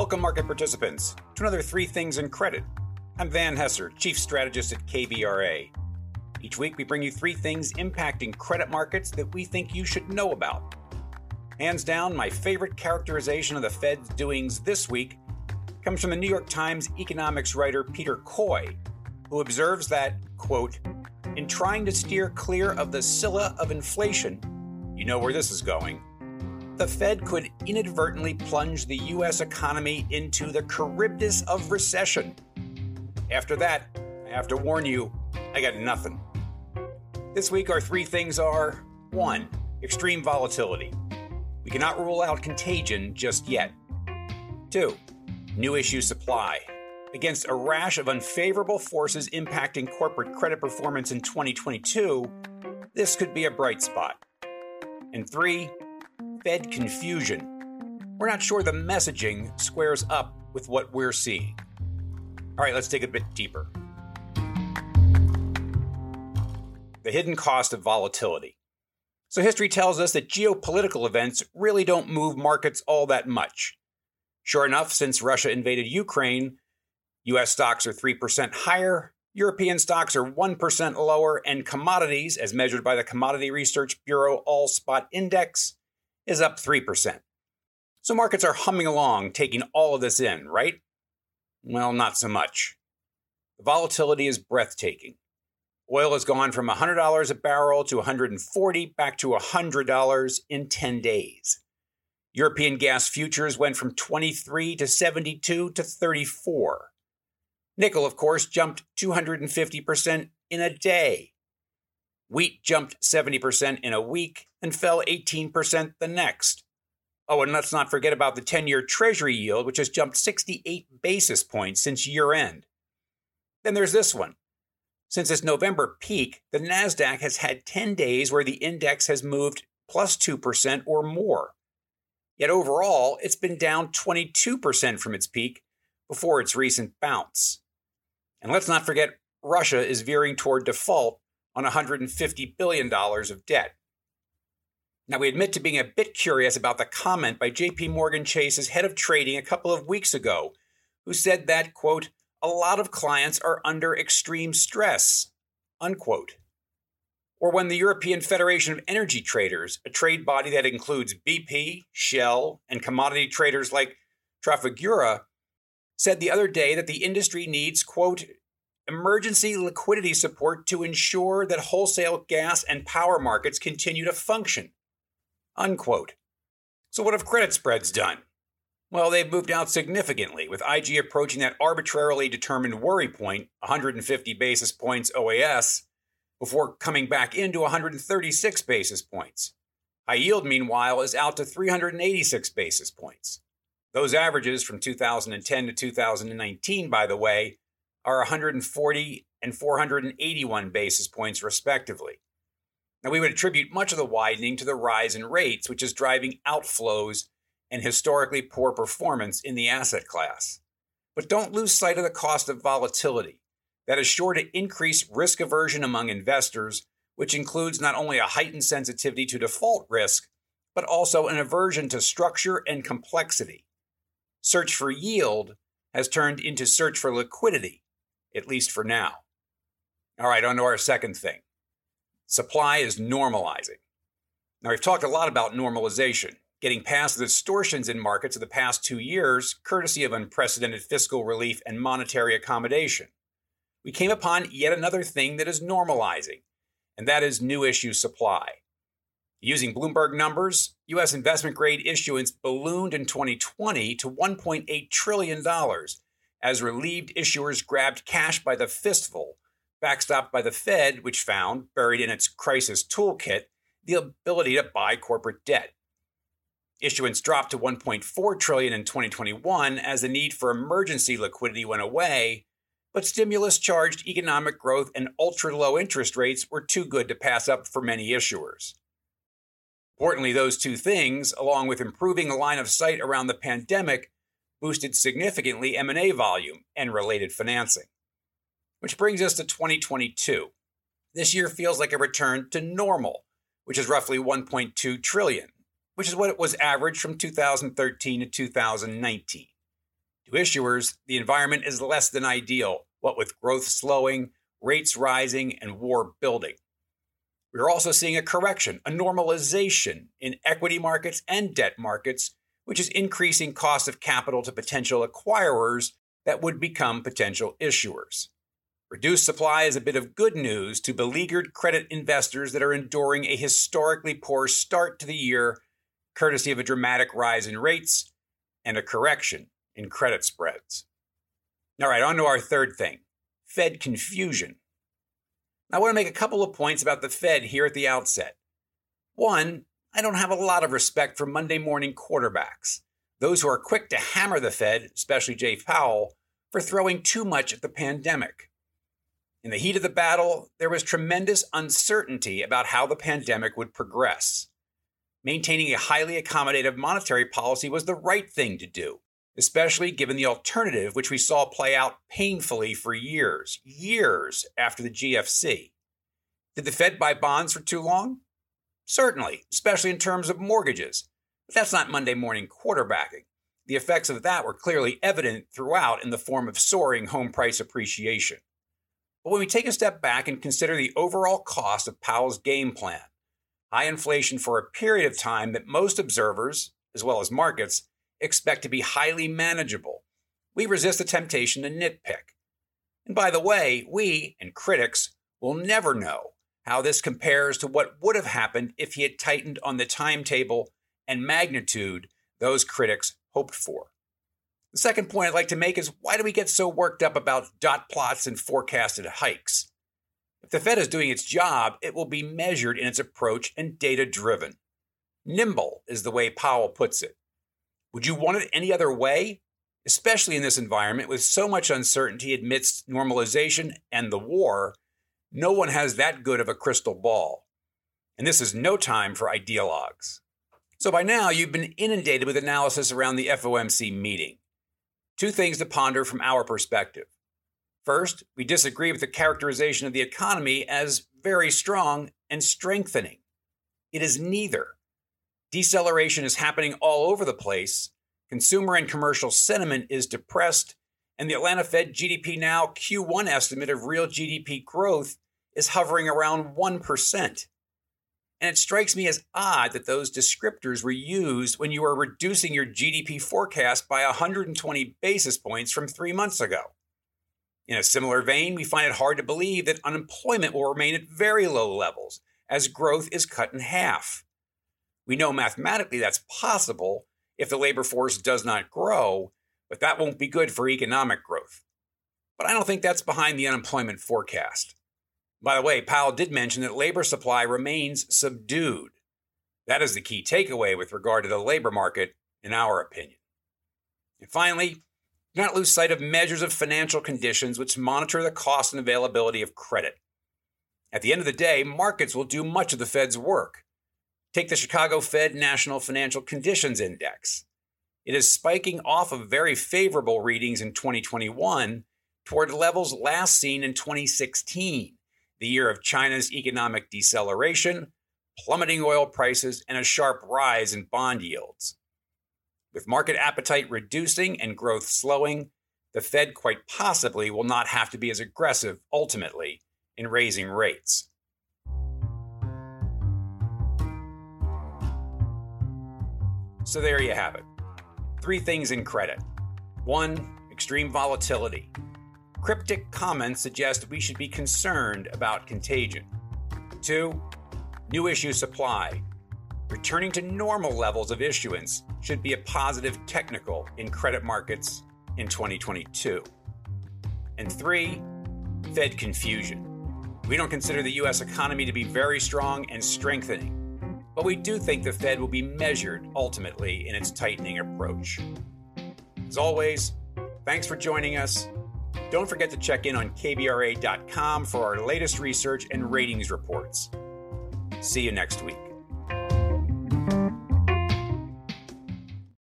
Welcome, market participants, to another Three Things in Credit. I'm Van Hesser, Chief Strategist at KBRA. Each week, we bring you three things impacting credit markets that we think you should know about. Hands down, my favorite characterization of the Fed's doings this week comes from the New York Times economics writer Peter Coy, who observes that, quote, in trying to steer clear of the Scylla of inflation, you know where this is going the Fed could inadvertently plunge the U.S. economy into the Charybdis of recession. After that, I have to warn you, I got nothing. This week, our three things are 1. Extreme volatility. We cannot rule out contagion just yet. 2. New issue supply. Against a rash of unfavorable forces impacting corporate credit performance in 2022, this could be a bright spot. And 3 Fed confusion. We're not sure the messaging squares up with what we're seeing. All right, let's dig a bit deeper. The hidden cost of volatility. So, history tells us that geopolitical events really don't move markets all that much. Sure enough, since Russia invaded Ukraine, US stocks are 3% higher, European stocks are 1% lower, and commodities, as measured by the Commodity Research Bureau All Spot Index, is up 3%. So markets are humming along, taking all of this in, right? Well, not so much. The volatility is breathtaking. Oil has gone from $100 a barrel to 140 back to $100 in 10 days. European gas futures went from 23 to 72 to 34. Nickel, of course, jumped 250% in a day. Wheat jumped 70% in a week and fell 18% the next. Oh, and let's not forget about the 10 year Treasury yield, which has jumped 68 basis points since year end. Then there's this one. Since its November peak, the NASDAQ has had 10 days where the index has moved plus 2% or more. Yet overall, it's been down 22% from its peak before its recent bounce. And let's not forget, Russia is veering toward default on $150 billion of debt. Now, we admit to being a bit curious about the comment by JP Morgan Chase's head of trading a couple of weeks ago, who said that, quote, a lot of clients are under extreme stress, unquote. Or when the European Federation of Energy Traders, a trade body that includes BP, Shell, and commodity traders like Trafigura, said the other day that the industry needs, quote, emergency liquidity support to ensure that wholesale gas and power markets continue to function. Unquote. So, what have credit spreads done? Well, they've moved out significantly, with IG approaching that arbitrarily determined worry point, 150 basis points OAS, before coming back into 136 basis points. High yield, meanwhile, is out to 386 basis points. Those averages from 2010 to 2019, by the way, are 140 and 481 basis points, respectively. Now, we would attribute much of the widening to the rise in rates, which is driving outflows and historically poor performance in the asset class. But don't lose sight of the cost of volatility. That is sure to increase risk aversion among investors, which includes not only a heightened sensitivity to default risk, but also an aversion to structure and complexity. Search for yield has turned into search for liquidity, at least for now. All right, on to our second thing supply is normalizing. Now, we've talked a lot about normalization, getting past the distortions in markets of the past two years, courtesy of unprecedented fiscal relief and monetary accommodation. We came upon yet another thing that is normalizing, and that is new issue supply. Using Bloomberg numbers, U.S. investment grade issuance ballooned in 2020 to $1.8 trillion as relieved issuers grabbed cash by the fistful, backstopped by the Fed, which found, buried in its crisis toolkit, the ability to buy corporate debt. Issuance dropped to 1.4 trillion in 2021 as the need for emergency liquidity went away, but stimulus charged economic growth and ultra low interest rates were too good to pass up for many issuers. Importantly, those two things, along with improving the line of sight around the pandemic, boosted significantly M&A volume and related financing. Which brings us to 2022. This year feels like a return to normal, which is roughly 1.2 trillion, which is what it was averaged from 2013 to 2019. To issuers, the environment is less than ideal, what with growth slowing, rates rising, and war building. We are also seeing a correction, a normalization in equity markets and debt markets, which is increasing cost of capital to potential acquirers that would become potential issuers. Reduced supply is a bit of good news to beleaguered credit investors that are enduring a historically poor start to the year, courtesy of a dramatic rise in rates and a correction in credit spreads. All right, on to our third thing Fed confusion. I want to make a couple of points about the Fed here at the outset. One, I don't have a lot of respect for Monday morning quarterbacks, those who are quick to hammer the Fed, especially Jay Powell, for throwing too much at the pandemic. In the heat of the battle, there was tremendous uncertainty about how the pandemic would progress. Maintaining a highly accommodative monetary policy was the right thing to do, especially given the alternative, which we saw play out painfully for years, years after the GFC. Did the Fed buy bonds for too long? Certainly, especially in terms of mortgages. But that's not Monday morning quarterbacking. The effects of that were clearly evident throughout in the form of soaring home price appreciation. But when we take a step back and consider the overall cost of Powell's game plan, high inflation for a period of time that most observers, as well as markets, expect to be highly manageable. We resist the temptation to nitpick. And by the way, we and critics will never know how this compares to what would have happened if he had tightened on the timetable and magnitude those critics hoped for. The second point I'd like to make is why do we get so worked up about dot plots and forecasted hikes? If the Fed is doing its job, it will be measured in its approach and data driven. Nimble is the way Powell puts it. Would you want it any other way? Especially in this environment with so much uncertainty amidst normalization and the war, no one has that good of a crystal ball. And this is no time for ideologues. So by now, you've been inundated with analysis around the FOMC meeting. Two things to ponder from our perspective. First, we disagree with the characterization of the economy as very strong and strengthening. It is neither. Deceleration is happening all over the place. Consumer and commercial sentiment is depressed, and the Atlanta Fed GDP Now Q1 estimate of real GDP growth is hovering around 1%. And it strikes me as odd that those descriptors were used when you are reducing your GDP forecast by 120 basis points from three months ago. In a similar vein, we find it hard to believe that unemployment will remain at very low levels as growth is cut in half. We know mathematically that's possible if the labor force does not grow, but that won't be good for economic growth. But I don't think that's behind the unemployment forecast. By the way, Powell did mention that labor supply remains subdued. That is the key takeaway with regard to the labor market, in our opinion. And finally, do not lose sight of measures of financial conditions which monitor the cost and availability of credit. At the end of the day, markets will do much of the Fed's work. Take the Chicago Fed National Financial Conditions Index. It is spiking off of very favorable readings in 2021 toward levels last seen in 2016, the year of China's economic deceleration, plummeting oil prices, and a sharp rise in bond yields. With market appetite reducing and growth slowing, the Fed quite possibly will not have to be as aggressive ultimately in raising rates. So there you have it. Three things in credit. One, extreme volatility. Cryptic comments suggest we should be concerned about contagion. Two, new issue supply. Returning to normal levels of issuance should be a positive technical in credit markets in 2022. And three, Fed confusion. We don't consider the U.S. economy to be very strong and strengthening but we do think the Fed will be measured ultimately in its tightening approach. As always, thanks for joining us. Don't forget to check in on KBRA.com for our latest research and ratings reports. See you next week.